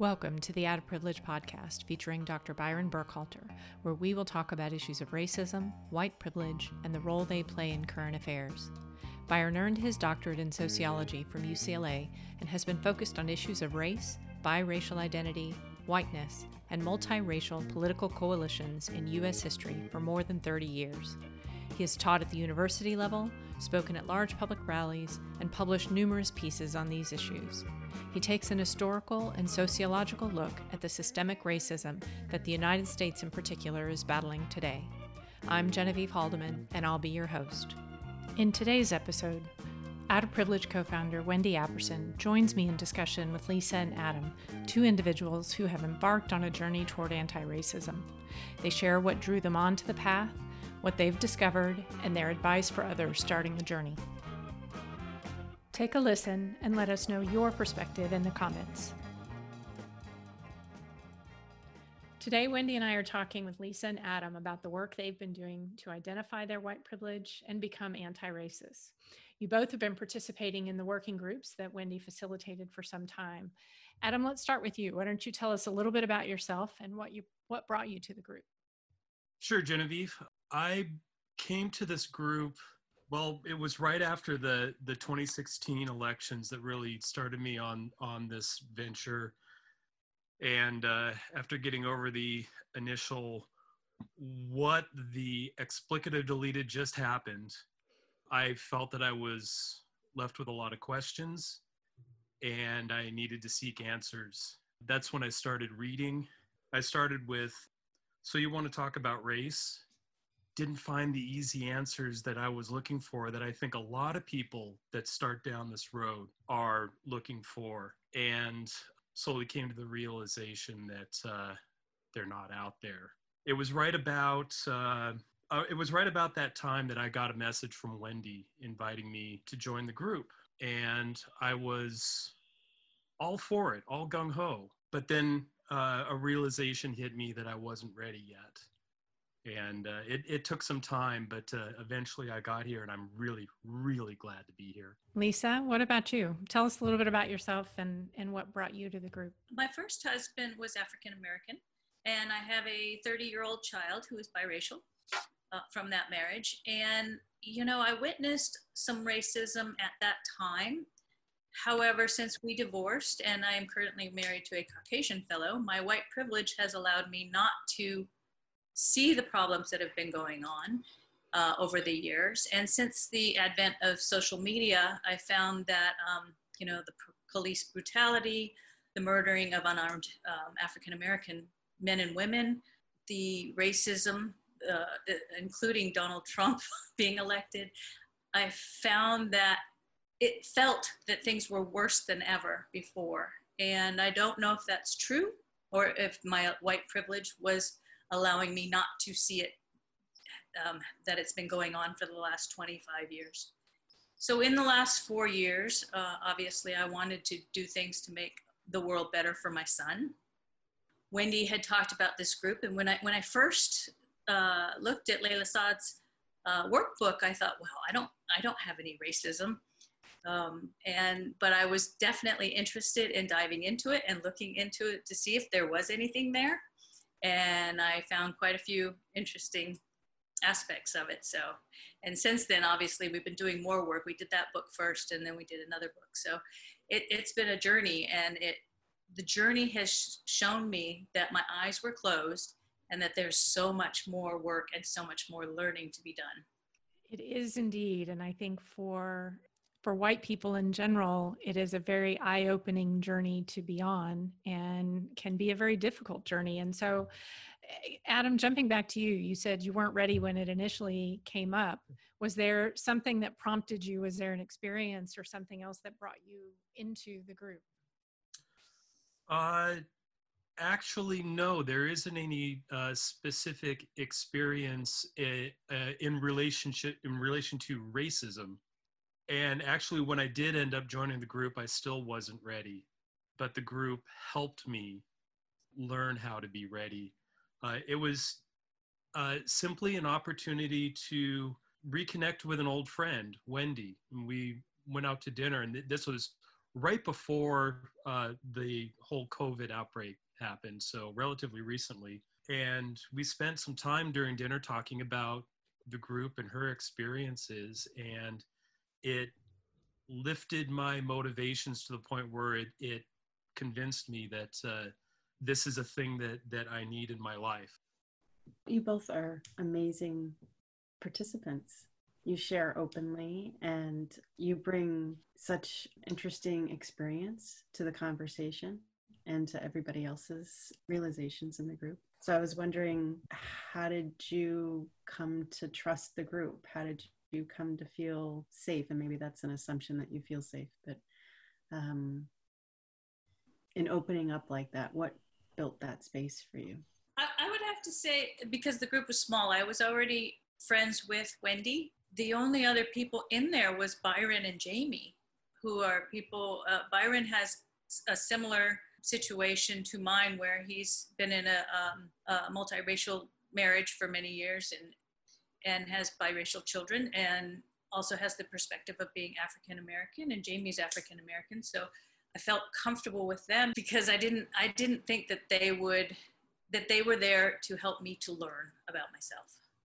Welcome to the Out of Privilege podcast featuring Dr. Byron Burkhalter, where we will talk about issues of racism, white privilege, and the role they play in current affairs. Byron earned his doctorate in sociology from UCLA and has been focused on issues of race, biracial identity, whiteness, and multiracial political coalitions in U.S. history for more than 30 years. He has taught at the university level, spoken at large public rallies, and published numerous pieces on these issues. He takes an historical and sociological look at the systemic racism that the United States in particular is battling today. I'm Genevieve Haldeman, and I'll be your host. In today's episode, Out of Privilege co founder Wendy Apperson joins me in discussion with Lisa and Adam, two individuals who have embarked on a journey toward anti racism. They share what drew them onto the path, what they've discovered, and their advice for others starting the journey. Take a listen and let us know your perspective in the comments. Today, Wendy and I are talking with Lisa and Adam about the work they've been doing to identify their white privilege and become anti racist. You both have been participating in the working groups that Wendy facilitated for some time. Adam, let's start with you. Why don't you tell us a little bit about yourself and what you what brought you to the group? Sure, Genevieve. I came to this group well, it was right after the the 2016 elections that really started me on on this venture. And uh, after getting over the initial what the explicative deleted just happened, I felt that I was left with a lot of questions and I needed to seek answers. That's when I started reading. I started with So, you want to talk about race? Didn't find the easy answers that I was looking for that I think a lot of people that start down this road are looking for. And slowly came to the realization that uh, they're not out there. It was right about uh, uh, it was right about that time that I got a message from Wendy inviting me to join the group, and I was all for it, all gung ho. But then uh, a realization hit me that I wasn't ready yet and uh, it, it took some time but uh, eventually i got here and i'm really really glad to be here. Lisa what about you? Tell us a little bit about yourself and, and what brought you to the group. My first husband was african american and i have a 30 year old child who is biracial uh, from that marriage. And you know i witnessed some racism at that time. However, since we divorced and I am currently married to a Caucasian fellow, my white privilege has allowed me not to see the problems that have been going on uh, over the years. And since the advent of social media, I found that, um, you know, the police brutality, the murdering of unarmed um, African American men and women, the racism, uh, including Donald Trump being elected, I found that it felt that things were worse than ever before. And I don't know if that's true or if my white privilege was allowing me not to see it, um, that it's been going on for the last 25 years. So in the last four years, uh, obviously I wanted to do things to make the world better for my son. Wendy had talked about this group, and when I when I first uh, looked at Layla Saad's uh, workbook, I thought, well, I don't I don't have any racism, um, and but I was definitely interested in diving into it and looking into it to see if there was anything there and I found quite a few interesting aspects of it. So, and since then, obviously, we've been doing more work. We did that book first, and then we did another book. So, it, it's been a journey, and it the journey has shown me that my eyes were closed, and that there's so much more work and so much more learning to be done. It is indeed, and I think for for white people in general, it is a very eye opening journey to be on and can be a very difficult journey. And so, eh, Adam, jumping back to you, you said you weren't ready when it initially came up. Was there something that prompted you? Was there an experience or something else that brought you into the group? Uh, actually, no, there isn't any uh, specific experience eh, uh, in relationship in relation to racism and actually when i did end up joining the group i still wasn't ready but the group helped me learn how to be ready uh, it was uh, simply an opportunity to reconnect with an old friend wendy and we went out to dinner and th- this was right before uh, the whole COVID outbreak happened, so relatively recently. And we spent some time during dinner talking about the group and her experiences, and it lifted my motivations to the point where it, it convinced me that uh, this is a thing that that I need in my life. You both are amazing participants. You share openly and you bring such interesting experience to the conversation and to everybody else's realizations in the group. So I was wondering, how did you come to trust the group? How did you come to feel safe? And maybe that's an assumption that you feel safe, but um, in opening up like that, what built that space for you? I, I would have to say, because the group was small, I was already friends with Wendy. The only other people in there was Byron and Jamie, who are people. Uh, Byron has a similar situation to mine where he's been in a, um, a multiracial marriage for many years and and has biracial children and also has the perspective of being African American and Jamie's African American so I felt comfortable with them because I didn't I didn't think that they would that they were there to help me to learn about myself.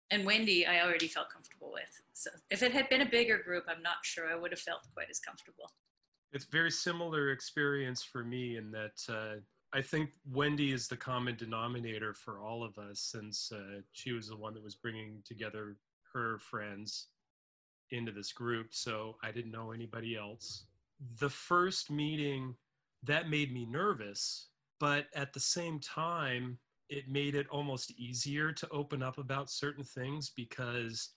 And Wendy, I already felt comfortable with. So if it had been a bigger group, I'm not sure I would have felt quite as comfortable. It's very similar experience for me in that uh, I think Wendy is the common denominator for all of us since uh, she was the one that was bringing together her friends into this group. So I didn't know anybody else the first meeting that made me nervous, but at the same time, it made it almost easier to open up about certain things because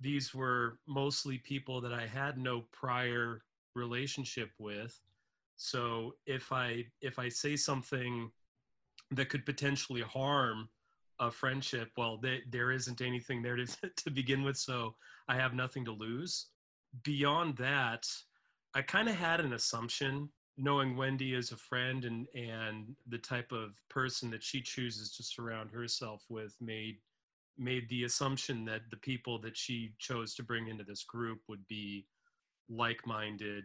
these were mostly people that I had no prior relationship with. So if I if I say something that could potentially harm a friendship, well, they, there isn't anything there to, to begin with, so I have nothing to lose. Beyond that, I kind of had an assumption knowing Wendy as a friend and and the type of person that she chooses to surround herself with made made the assumption that the people that she chose to bring into this group would be like-minded,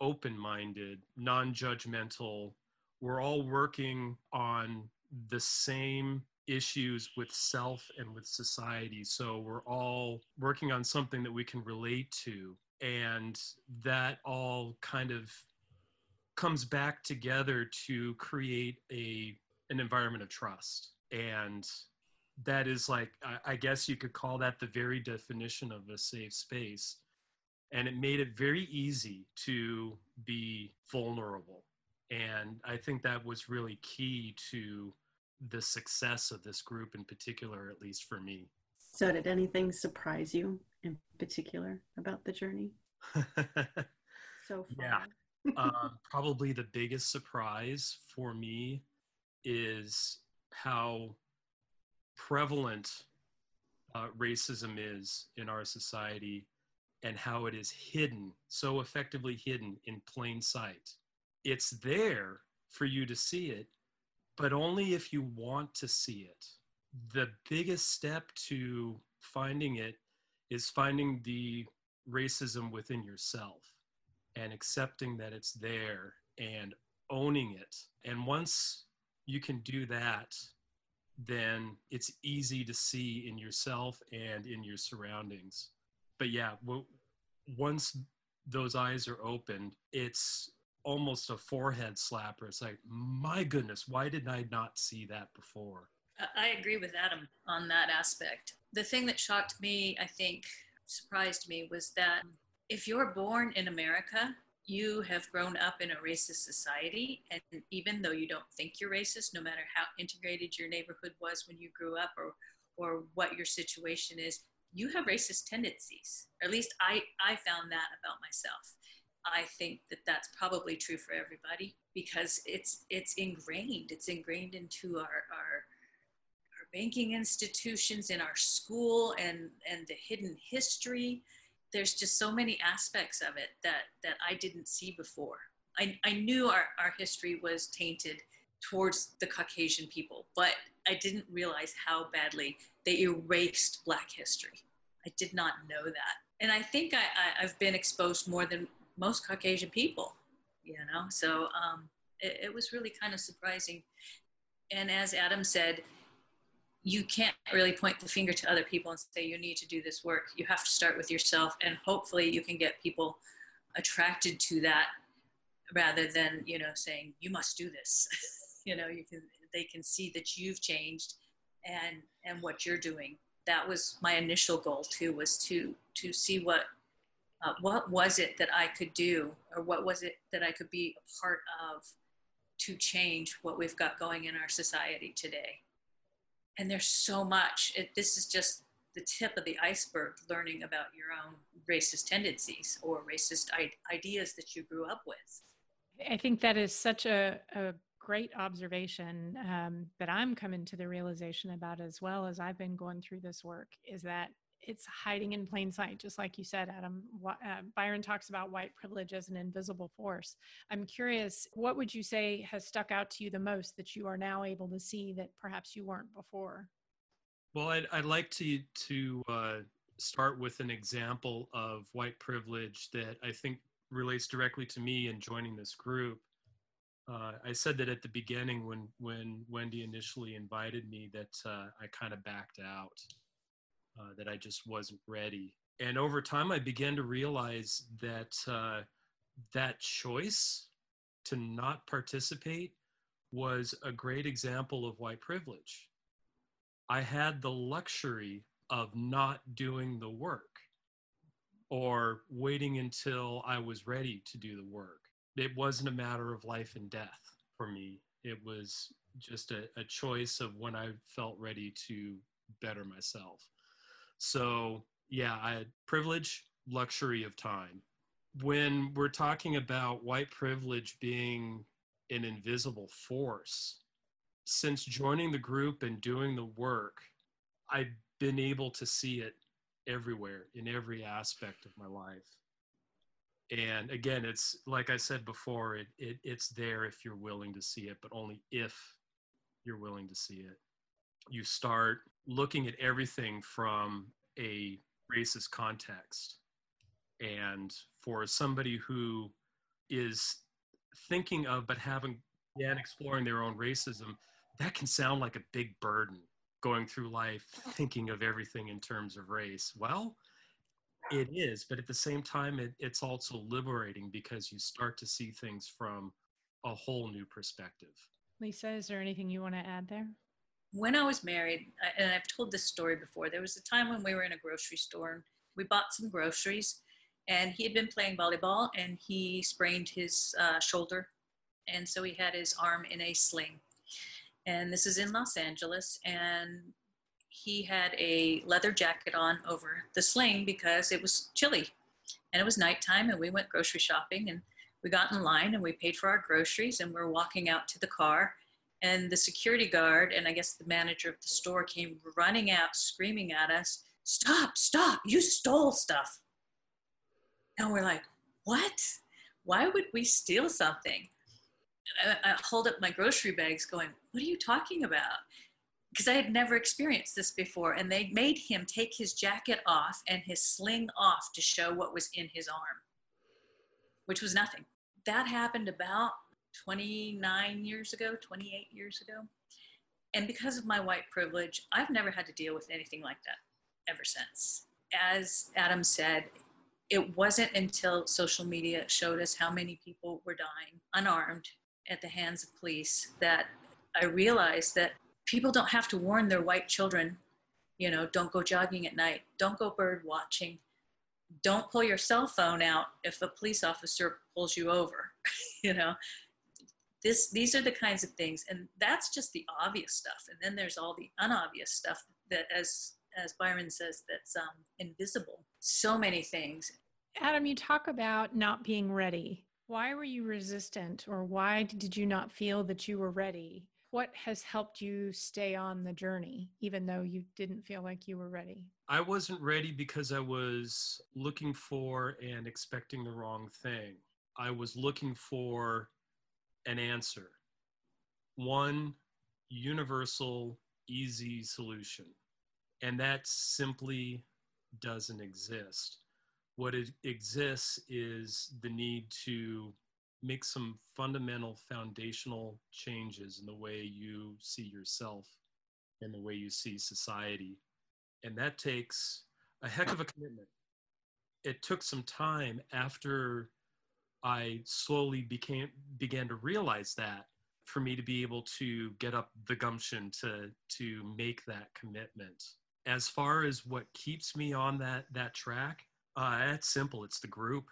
open-minded, non-judgmental. We're all working on the same issues with self and with society. So we're all working on something that we can relate to and that all kind of comes back together to create a an environment of trust and that is like I, I guess you could call that the very definition of a safe space and it made it very easy to be vulnerable and i think that was really key to the success of this group in particular at least for me so did anything surprise you in particular about the journey? so far. Yeah. um, probably the biggest surprise for me is how prevalent uh, racism is in our society and how it is hidden, so effectively hidden in plain sight. It's there for you to see it, but only if you want to see it. The biggest step to finding it is finding the racism within yourself and accepting that it's there and owning it. And once you can do that, then it's easy to see in yourself and in your surroundings. But yeah, well, once those eyes are opened, it's almost a forehead slapper. It's like, my goodness, why did I not see that before? I agree with Adam on that aspect. The thing that shocked me, I think, surprised me was that if you're born in America, you have grown up in a racist society. And even though you don't think you're racist, no matter how integrated your neighborhood was when you grew up or, or what your situation is, you have racist tendencies. Or at least I, I found that about myself. I think that that's probably true for everybody because it's it's ingrained. It's ingrained into our, our banking institutions, in our school, and, and the hidden history. There's just so many aspects of it that, that I didn't see before. I, I knew our, our history was tainted towards the Caucasian people, but I didn't realize how badly they erased Black history. I did not know that. And I think I, have been exposed more than most Caucasian people you know? So um, it, it was really kind of surprising. And as Adam said, you can't really point the finger to other people and say you need to do this work. You have to start with yourself, and hopefully, you can get people attracted to that rather than you know saying you must do this. you know, you can they can see that you've changed and and what you're doing. That was my initial goal too, was to to see what uh, what was it that I could do, or what was it that I could be a part of to change what we've got going in our society today. And there's so much. It, this is just the tip of the iceberg learning about your own racist tendencies or racist I- ideas that you grew up with. I think that is such a, a great observation um, that i'm coming to the realization about as well as i've been going through this work is that it's hiding in plain sight, just like you said, Adam. Uh, Byron talks about white privilege as an invisible force. I'm curious, what would you say has stuck out to you the most that you are now able to see that perhaps you weren't before? Well, I'd, I'd like to to uh, start with an example of white privilege that I think relates directly to me in joining this group. Uh, I said that at the beginning when when Wendy initially invited me that uh, I kind of backed out uh, that I just wasn't ready. And over time, I began to realize that uh, that choice to not participate was a great example of white privilege. I had the luxury of not doing the work or waiting until I was ready to do the work. It wasn't a matter of life and death for me. It was just a, a choice of when I felt ready to better myself. So, yeah, I had privilege, luxury of time. When we're talking about white privilege being an invisible force, since joining the group and doing the work, I've been able to see it everywhere in every aspect of my life. And again, it's like I said before, it, it it's there if you're willing to see it, but only if you're willing to see it. You start looking at everything from a racist context. And for somebody who is thinking of but haven't yet exploring their own racism, that can sound like a big burden going through life thinking of everything in terms of race. Well, it is, but at the same time, it, it's also liberating because you start to see things from a whole new perspective. Lisa, is there anything you want to add there? when I was married, and I've told this story before, there was a time when we were in a grocery store and we bought some groceries, and he had been playing volleyball and he sprained his uh, shoulder, and so he had his arm in a sling. And this is in Los Angeles, and he had a leather jacket on over the sling because it was chilly, and it was nighttime, and we went grocery shopping, and we got in line and we paid for our groceries, and we're walking out to the car and the security guard and I guess the manager of the store came running out, screaming at us, Stop, stop, you stole stuff. And we're like, What? Why would we steal something? I, I hold up my grocery bags going, What are you talking about? Because I had never experienced this before. And they made him take his jacket off and his sling off to show what was in his arm, which was nothing. That happened about 29 years ago, 28 years ago. And because of my white privilege, I've never had to deal with anything like that ever since. As Adam said, it wasn't until social media showed us how many people were dying unarmed at the hands of police that I realized that people don't have to warn their white children, you know, don't go jogging at night, don't go bird watching, don't pull your cell phone out if a police officer pulls you over, you know, this these are the kinds of things and that's just the obvious stuff and then there's all the unobvious stuff that as as byron says that's um, invisible. So many things. Adam you talk about not being ready. Why were you resistant or why did you not feel that you were ready what has helped you stay on the journey even though you didn't feel like you were ready i wasn't ready because i was looking for and expecting the wrong thing i was looking for an answer, one universal, easy solution. And that simply doesn't exist. What it exists is the need to make some fundamental foundational changes in the way you see yourself and the way you see society. And that takes a heck of a commitment. It took some time after I slowly became began to realize that for me to be able to get up the gumption to to make that commitment. As far as what keeps me on that that track, uh, it's simple. It's the group,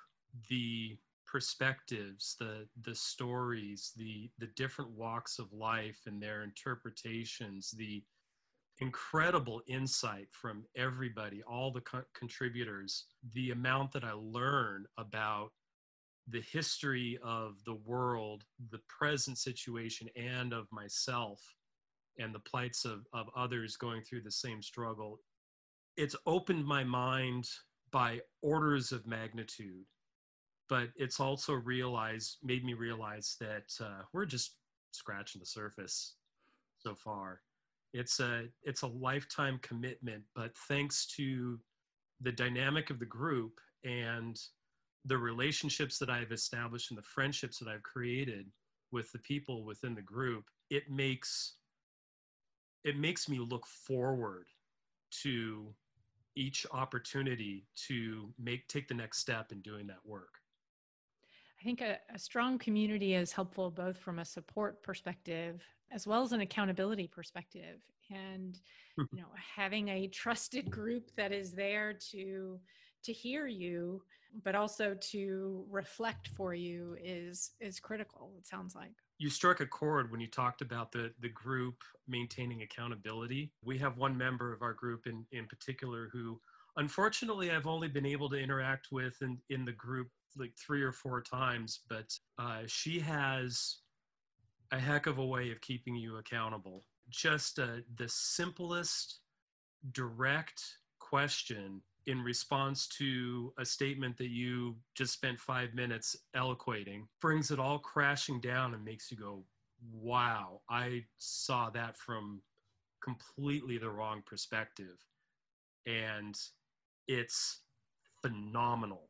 the perspectives, the the stories, the the different walks of life and their interpretations, the incredible insight from everybody, all the co- contributors, the amount that I learn about the history of the world, the present situation, and of myself, and the plights of, of others going through the same struggle. It's opened my mind by orders of magnitude, but it's also realized, made me realize that uh, we're just scratching the surface so far. It's a it's a lifetime commitment, but thanks to the dynamic of the group and the relationships that I've established and the friendships that I've created with the people within the group, it makes it makes me look forward to each opportunity to make take the next step in doing that work. I think a, a, strong community is helpful both from a support perspective as well as an accountability perspective. And hmm. you know, having a trusted group that is there to to hear you but also to reflect for you is is critical it sounds like. You struck a chord when you talked about the the group maintaining accountability. We have one member of our group in in particular who unfortunately i've only been able to interact with in in the group like three or four times but uh, she has a heck of a way of keeping you accountable just uh, the simplest direct question in response to a statement that you just spent five minutes eloquating brings it all crashing down and makes you go, wow, I saw that from completely the wrong perspective. And it's phenomenal.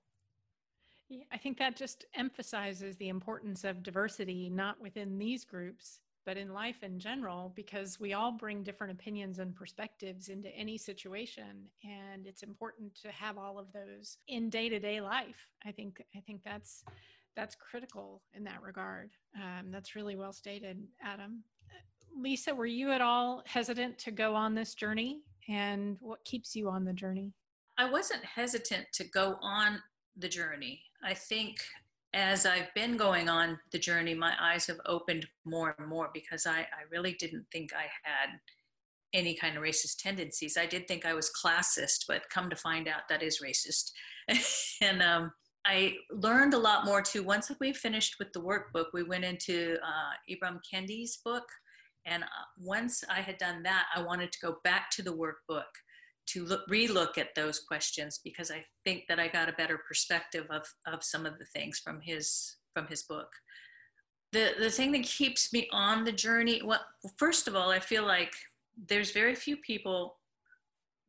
Yeah, I think that just emphasizes the importance of diversity, not within these groups, but in life in general, because we all bring different opinions and perspectives into any situation. And it's important to have all of those in day to day life. I think, I think that's, that's critical in that regard. Um, that's really well stated, Adam. Lisa, were you at all hesitant to go on this journey? And what keeps you on the journey? I wasn't hesitant to go on the journey. I think as I've been going on the journey, my eyes have opened more and more because I, I really didn't think I had any kind of racist tendencies. I did think I was classist, but come to find out that is racist. and um, I learned a lot more too. Once we finished with the workbook, we went into uh, Ibram Kendi's book. And uh, once I had done that, I wanted to go back to the workbook to look, relook at those questions because I think that I got a better perspective of, of some of the things from his from his book. The the thing that keeps me on the journey, well, first of all, I feel like there's very few people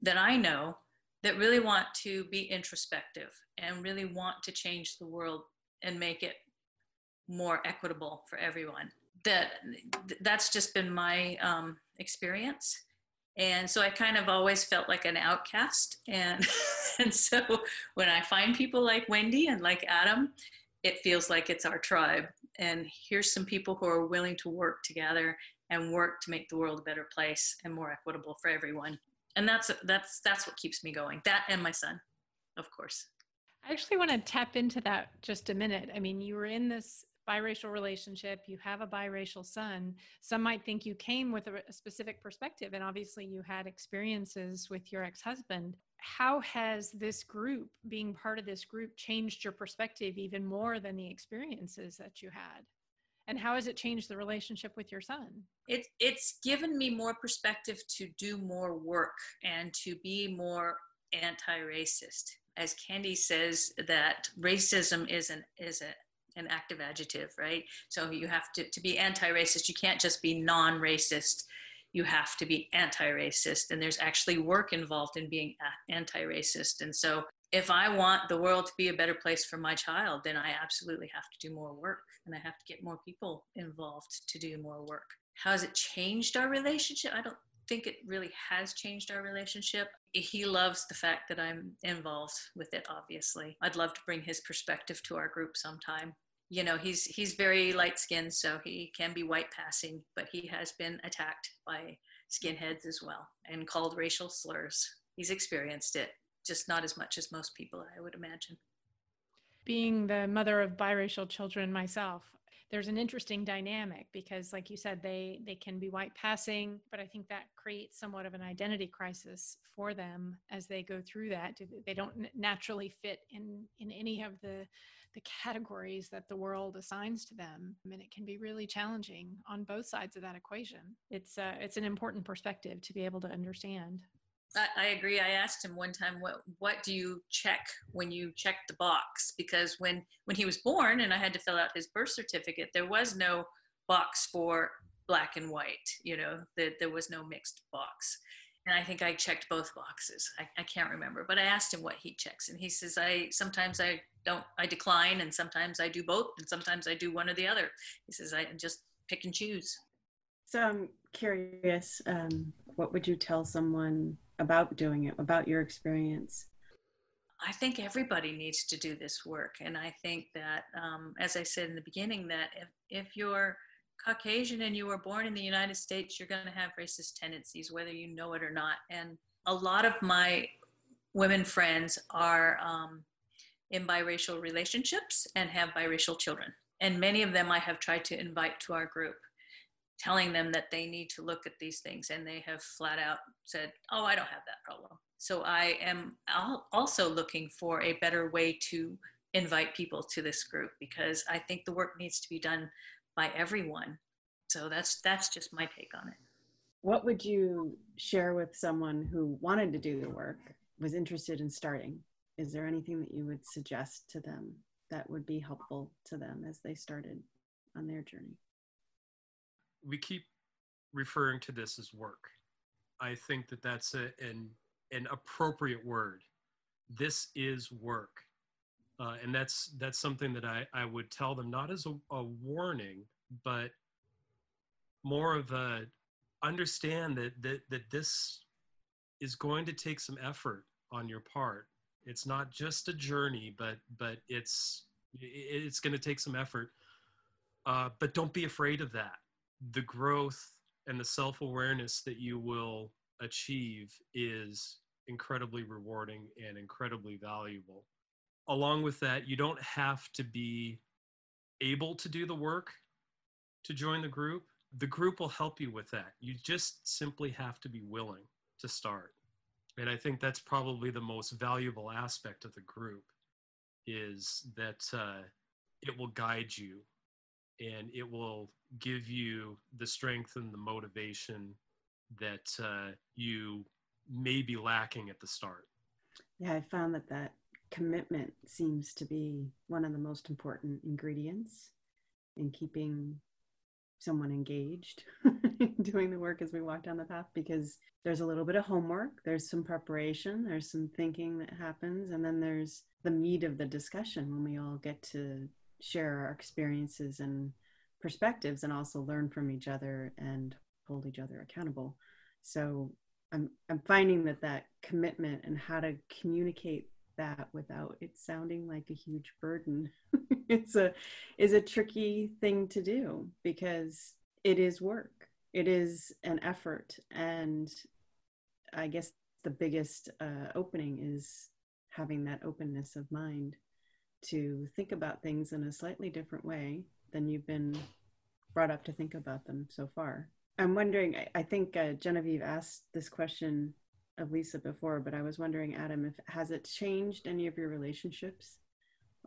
that I know that really want to be introspective and really want to change the world and make it more equitable for everyone. That that's just been my um, experience and so i kind of always felt like an outcast and and so when i find people like wendy and like adam it feels like it's our tribe. And here's some people who are willing to work together and work to make the world a better place and more equitable for everyone. And that's that's that's what keeps me going that and my son of course. I actually want to tap into that just a minute. I mean, you were in this biracial relationship, you have a biracial son, some might think you came with a, a specific perspective, and obviously you had experiences with your ex husband. How has this group, being part of this group, changed your perspective even more than the experiences that you had? And how has it changed the relationship with your son? It, it's given me more perspective to do more work and to be more anti-racist as Kendi says that racism is an is a an active adjective, right? So you have to, to be anti-racist, you can't just be non-racist. You have to be anti-racist. And there's actually work involved in being anti-racist. And so if I want the world to be a better place for my child, then I absolutely have to do more work and I have to get more people involved to do more work. How has it changed our relationship? I don't think it really has changed our relationship. He loves the fact that I'm involved with it, obviously. I'd love to bring his perspective to our group sometime. You know, he's he's very light skinned, so he can be white passing, but he has been attacked by skinheads as well and called racial slurs. He's experienced it, just not as much as most people, I would imagine. Being the mother of biracial children myself, there's an interesting dynamic because like you said they they can be white passing but i think that creates somewhat of an identity crisis for them as they go through that. They don't naturally fit in in any of the the categories that the world assigns to them and it can be really challenging on both sides of that equation. It's uh, it's an important perspective to be able to understand I, agree. I asked him one time, "What what do you check when you check the box?" Because when when he was born, and I had to fill out his birth certificate, there was no box for black and white. You know, that there was no mixed box. And I think I checked both boxes. I, I can't remember, but I asked him what he checks, and he says, "I sometimes I don't, I decline, and sometimes I do both, and sometimes I do one or the other." He says, "I just pick and choose." So I'm curious, um, what would you tell someone about doing it, about your experience? I think everybody needs to do this work. And I think that, um, as I said in the beginning, that if, if you're Caucasian and you were born in the United States, you're going to have racist tendencies, whether you know it or not. And a lot of my women friends are um, in biracial relationships and have biracial children. And many of them I have tried to invite to our group telling them that they need to look at these things and they have flat out said oh i don't have that problem. So i am also looking for a better way to invite people to this group because i think the work needs to be done by everyone. So that's that's just my take on it. What would you share with someone who wanted to do the work was interested in starting? Is there anything that you would suggest to them that would be helpful to them as they started on their journey we keep referring to this as work. I think that that's a, an an appropriate word. This is work, uh, and that's that's something that I I would tell them not as a, a warning, but more of a understand that that that this is going to take some effort on your part. It's not just a journey, but but it's it's going to take some effort. Uh, but don't be afraid of that the growth and the self awareness that you will achieve is incredibly rewarding and incredibly valuable. Along with that, you don't have to be able to do the work to join the group. The group will help you with that. You just simply have to be willing to start. And I think that's probably the most valuable aspect of the group is that uh, it will guide you and it will give you the strength and the motivation that uh, you may be lacking at the start. Yeah, I found that that commitment seems to be one of the most important ingredients in keeping someone engaged doing the work as we walk down the path because there's a little bit of homework, there's some preparation, there's some thinking that happens, and then there's the meat of the discussion when we all get to share our experiences and perspectives and also learn from each other and hold each other accountable. So i'm i'm finding that that commitment and how to communicate that without it sounding like a huge burden it's a is a tricky thing to do because it is work. It is an effort. And i guess the biggest uh, opening is having that openness of mind to think about things in a slightly different way than you've been brought up to think about them so far. I'm wondering, I, I think uh, Genevieve asked this question of Lisa before, but I was wondering, Adam, if has it changed any of your relationships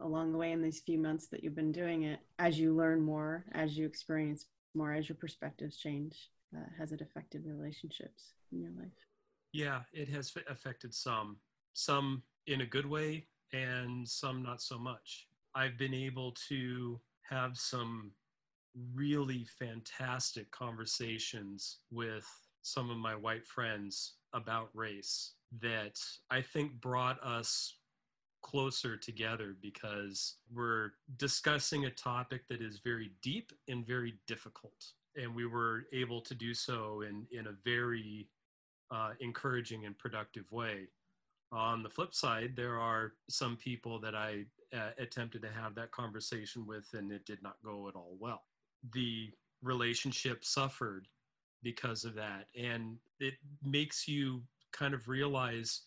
along the way in these few months that you've been doing it as you learn more, as you experience more, as your perspectives change? Uh, has it affected relationships in your life? Yeah, it has affected some, some in a good way, and some not so much. I've been able to have some really fantastic conversations with some of my white friends about race that I think brought us closer together because we're discussing a topic that is very deep and very difficult. And we were able to do so in, in a very uh, encouraging and productive way. On the flip side, there are some people that I uh, attempted to have that conversation with, and it did not go at all well. The relationship suffered because of that. And it makes you kind of realize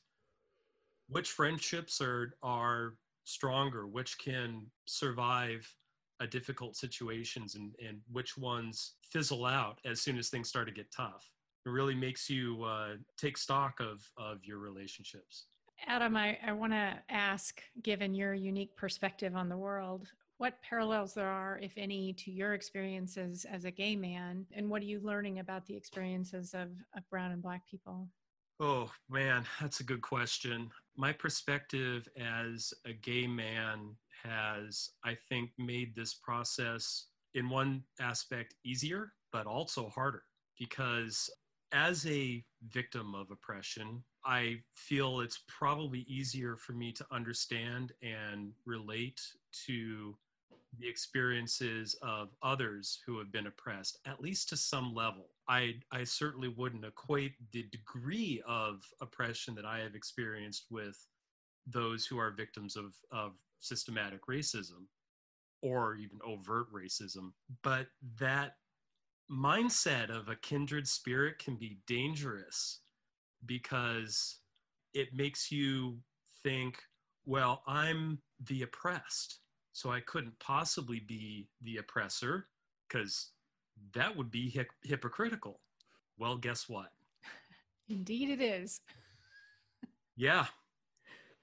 which friendships are are stronger, which can survive a difficult situations and, and which ones fizzle out as soon as things start to get tough. It really makes you uh, take stock of, of your relationships. Adam, I, I want to ask, given your unique perspective on the world, what parallels there are, if any, to your experiences as a gay man, and what are you learning about the experiences of, of brown and black people? Oh, man, that's a good question. My perspective as a gay man has, I think, made this process in one aspect easier, but also harder because as a victim of oppression, I feel it's probably easier for me to understand and relate to the experiences of others who have been oppressed, at least to some level. I, I certainly wouldn't equate the degree of oppression that I have experienced with those who are victims of, of systematic racism or even overt racism. But that mindset of a kindred spirit can be dangerous because it makes you think, well, I'm the oppressed so I couldn't possibly be the oppressor because that would be hi- hypocritical. Well, guess what? Indeed, it is. yeah.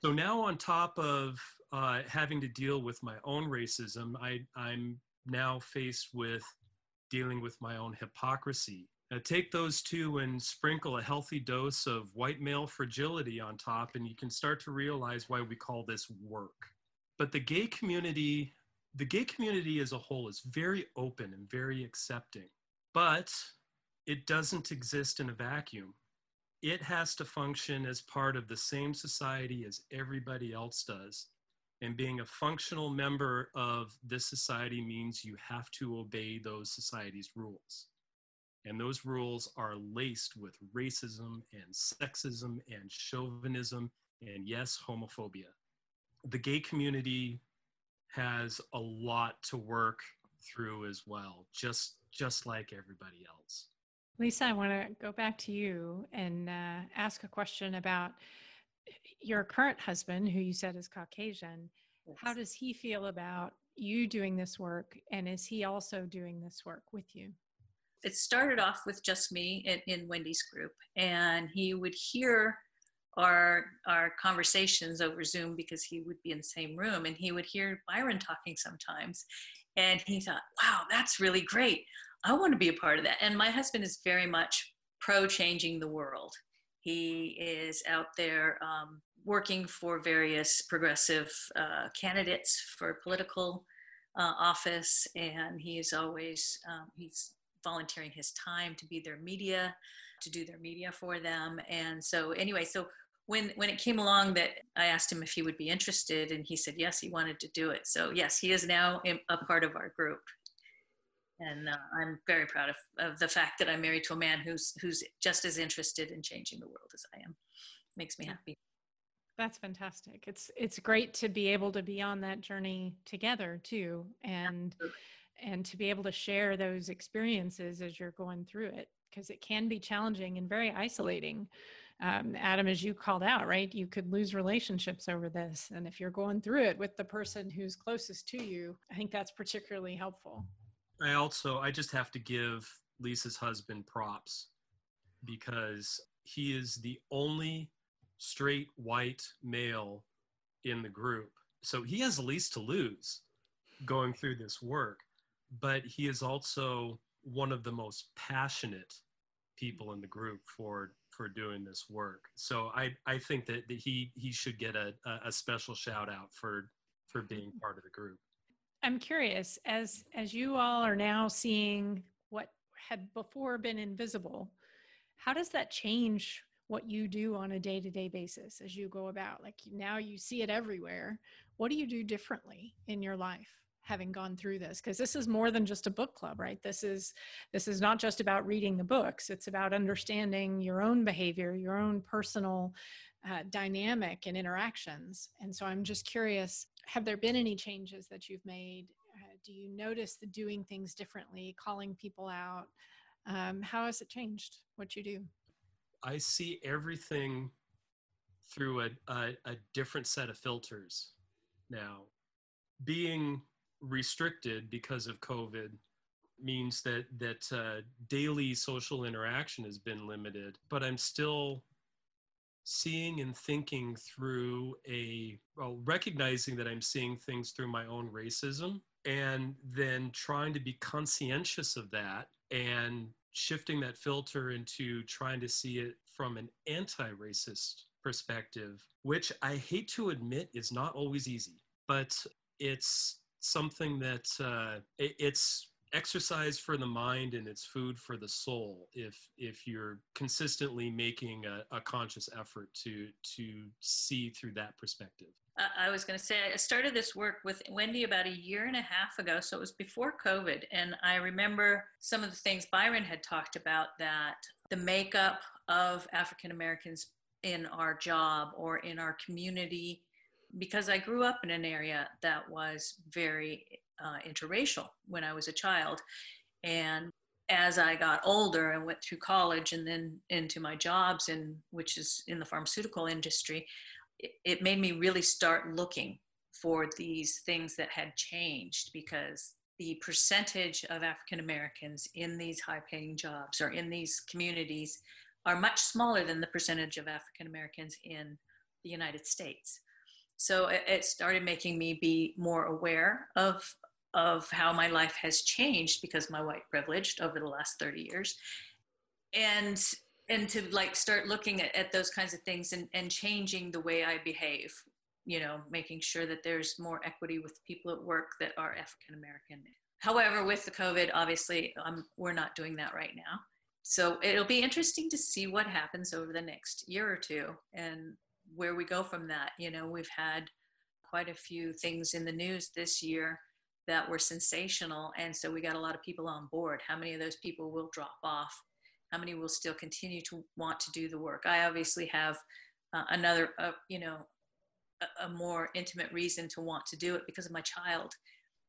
So now, on top of uh, having to deal with my own racism, I, I'm now faced with dealing with my own hypocrisy. Now, take those two and sprinkle a healthy dose of white male fragility on top, and you can start to realize why we call this work. But the gay community the gay community as a whole is very open and very accepting but it doesn't exist in a vacuum. It has to function as part of the same society as everybody else does and being a functional member of this society means you have to obey those society's rules and those rules are laced with racism and sexism and chauvinism and yes homophobia the gay community has a lot to work through as well, just just like everybody else. Lisa, I want to go back to you and uh, ask a question about your current husband, who you said is Caucasian. Yes. How does he feel about you doing this work, and is he also doing this work with you? It started off with just me in, in Wendy's group, and he would hear our our conversations over Zoom because he would be in the same room and he would hear Byron talking sometimes, and he thought, "Wow, that's really great. I want to be a part of that." And my husband is very much pro changing the world. He is out there um, working for various progressive uh, candidates for political uh, office, and he's always um, he's volunteering his time to be their media to do their media for them and so anyway so when when it came along that I asked him if he would be interested, and he said yes, he wanted to do it. So yes, he is now a part of our group, and uh, I'm very proud of, of the fact that I'm married to a man who's who's just as interested in changing the world as I am. Makes me happy. That's fantastic. It's it's great to be able to be on that journey together too, and Absolutely. and to be able to share those experiences as you're going through it, because it can be challenging and very isolating um, Adam, as you called out, right? You could lose relationships over this. And if you're going through it with the person who's closest to you, I think that's particularly helpful. I also, I just have to give Lisa's husband props because he is the only straight white male in the group. So he has the least to lose going through this work, but he is also one of the most passionate people in the group for for doing this work. So I, I think that, that he, he should get a, a special shout out for, for being part of the group. I'm curious, as, as you all are now seeing what had before been invisible, how does that change what you do on a day to day basis as you go about? Like now you see it everywhere. What do you do differently in your life? having gone through this because this is more than just a book club right this is this is not just about reading the books it's about understanding your own behavior your own personal uh, dynamic and interactions. And so i'm just curious have there been any changes that you've made? Uh, do you notice the doing things differently calling people out? Um, how has it changed what you do? I see everything through a, a, a different set of filters now. Being restricted because of COVID means that that uh, daily social interaction has been limited. But I'm still seeing and thinking through a well, recognizing that I'm seeing things through my own racism, and then trying to be conscientious of that and shifting that filter into trying to see it from an anti-racist perspective, which I hate to admit is not always easy, but it's something that uh, it's exercise for the mind and it's food for the soul if if you're consistently making a, a conscious effort to to see through that perspective. I was going to say i started this work with wendy about a year and a half ago so it was before covid and i remember some of the things byron had talked about that the makeup of african americans in our job or in our community because I grew up in an area that was very uh, interracial when I was a child. And as I got older and went through college and then into my jobs in which is in the pharmaceutical industry, it, it made me really start looking for these things that had changed because the percentage of African Americans in these high paying jobs or in these communities are much smaller than the percentage of African Americans in the United States so it, it started making me be more aware of of how my life has changed because my white privilege over the last 30 years. And and to like start looking at, at those kinds of things and, and changing the way i behave you know making sure that there's more equity with people at work that are african american however with the covid obviously um, we're not doing that right now. So it'll be interesting to see what happens over the next year or two and where we go from that. You know, we've had quite a few things in the news this year that were sensational. And so we got a lot of people on board. How many of those people will drop off? How many will still continue to want to do the work? I obviously have uh, another, uh, you know, a, a, more intimate reason to want to do it because of my child.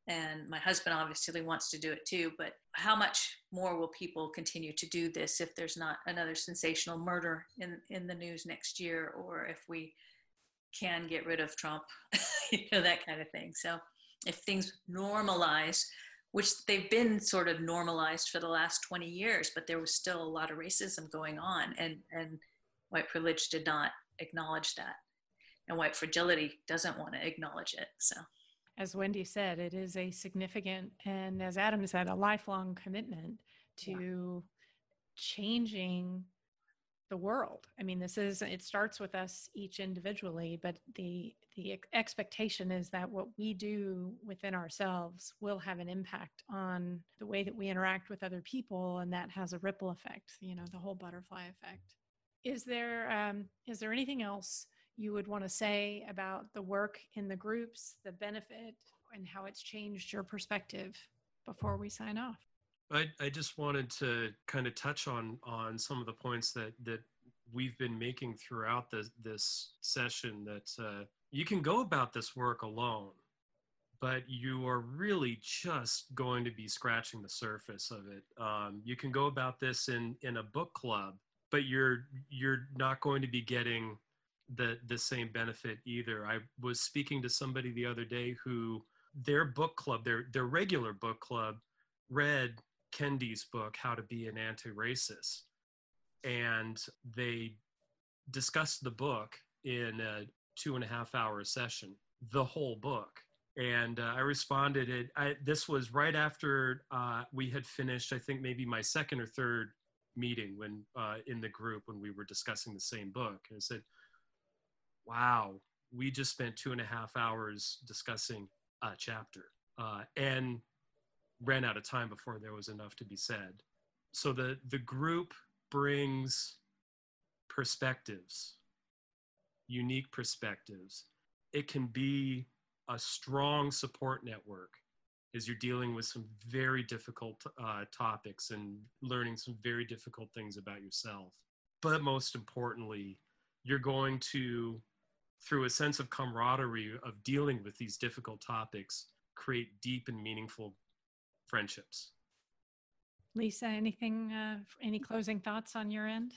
And my husband obviously wants to do it too. But how much more will people continue to do this if there's not another sensational murder in, in the news next year or if we can get rid of Trump, you know, that kind of thing. So if things normalize, which they've been sort of normalized for the last 20 years, but there was still a lot of racism going on and, and white privilege did not acknowledge that. And white fragility doesn't want to acknowledge it. So as Wendy said, it is a significant and, as Adam said, a lifelong commitment to yeah. changing the world. I mean, this is it starts with us each individually, but the the expectation is that what we do within ourselves will have an impact on the way that we interact with other people, and that has a ripple effect. You know, the whole butterfly effect. Is there um, is there anything else you would want to say about the work in the groups, the benefit, and how it's changed your perspective before we sign off? I, I just wanted to kind of touch on on some of the points that that we've been making throughout this this session that uh, you can go about this work alone but you are really just going to be scratching the surface of it um, you can go about this in in a book club but you're you're not going to be getting the the same benefit either. I was speaking to somebody the other day who their book club, their their regular book club, read Kendi's book How to Be an Anti-Racist, and they discussed the book in a two and a half hour session, the whole book. And uh, I responded. It I, this was right after uh, we had finished. I think maybe my second or third meeting when uh, in the group when we were discussing the same book. And I said, wow, we just spent two and a half hours discussing a chapter uh, and ran out of time before there was enough to be said. So the, the group brings perspectives, unique perspectives. It can be a strong support network as you're dealing with some very difficult uh, topics and learning some very difficult things about yourself. But most importantly, you're going to, through a sense of camaraderie of dealing with these difficult topics, create deep and meaningful friendships. Lisa, anything, uh, any closing thoughts on your end?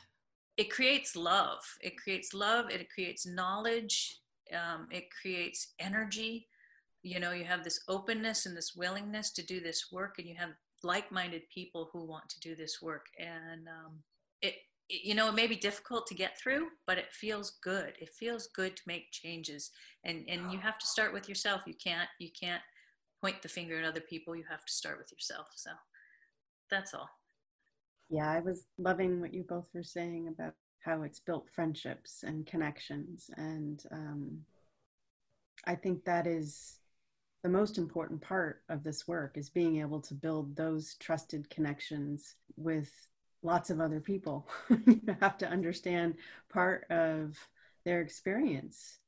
It creates love. It creates love. It creates knowledge. Um, it creates energy. You know, you have this openness and this willingness to do this work, and you have like-minded people who want to do this work. And um, it, it, you know, it may be difficult to get through, but it feels good. It feels good to make changes, and and you have to start with yourself. You can't you can't point the finger at other people. You have to start with yourself. So that's all. Yeah, I was loving what you both were saying about how it's built friendships and connections. And um, I think that is the most important part of this work is being able to build those trusted connections with lots of other people. you have to understand part of their experience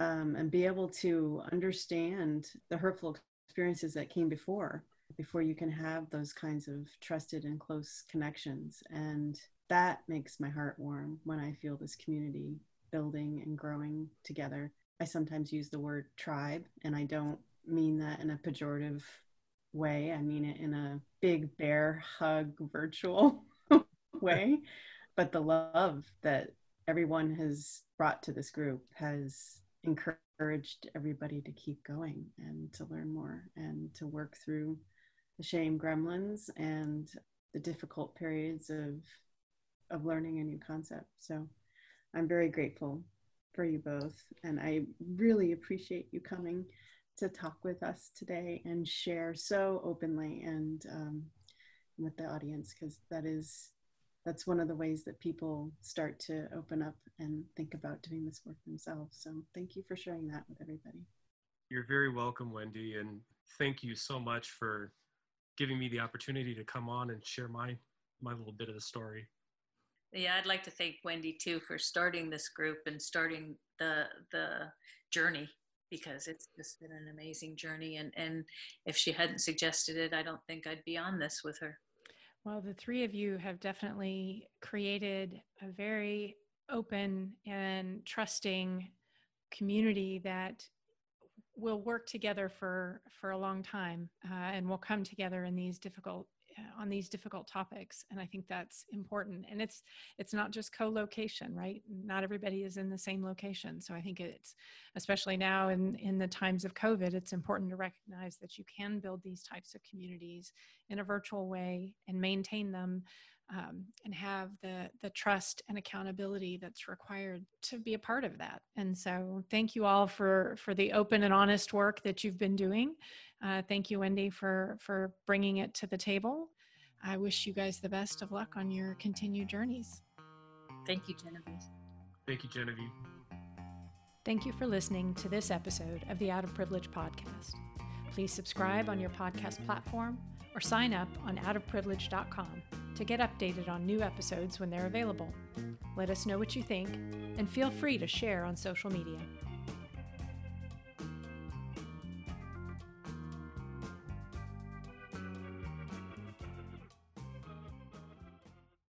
um, and be able to understand the hurtful experiences that came before before you can have those kinds of trusted and close connections. And that makes my heart warm when I feel this community building and growing together. I sometimes use the word tribe, and I don't mean that in a pejorative way. I mean it in a big bear hug virtual way. But the love that everyone has brought to this group has encouraged everybody to keep going and to learn more and to work through the shame gremlins and the difficult periods of of learning a new concept. So I'm very grateful for you both, and I really appreciate you coming to talk with us today and share so openly and um, with the audience because that is that's one of the ways that people start to open up and think about doing this work themselves. So thank you for sharing that with everybody. You're very welcome, Wendy, and thank you so much for giving me the opportunity to come on and share my my little bit of the story. Yeah, I'd like to thank Wendy too for starting this group and starting the the journey because it's just been an amazing journey and and if she hadn't suggested it, I don't think I'd be on this with her. Well, the three of you have definitely created a very open and trusting community that will work together for for a long time uh, and will come together in these difficult on these difficult topics and i think that's important and it's it's not just co-location right not everybody is in the same location so i think it's especially now in in the times of covid it's important to recognize that you can build these types of communities in a virtual way and maintain them um, and have the the trust and accountability that's required to be a part of that. And so, thank you all for for the open and honest work that you've been doing. Uh, thank you, Wendy, for for bringing it to the table. I wish you guys the best of luck on your continued journeys. Thank you, Genevieve. Thank you, Genevieve. Thank you for listening to this episode of the Out of Privilege podcast. Please subscribe on your podcast platform or sign up on outofprivilege.com to get updated on new episodes when they're available. Let us know what you think and feel free to share on social media.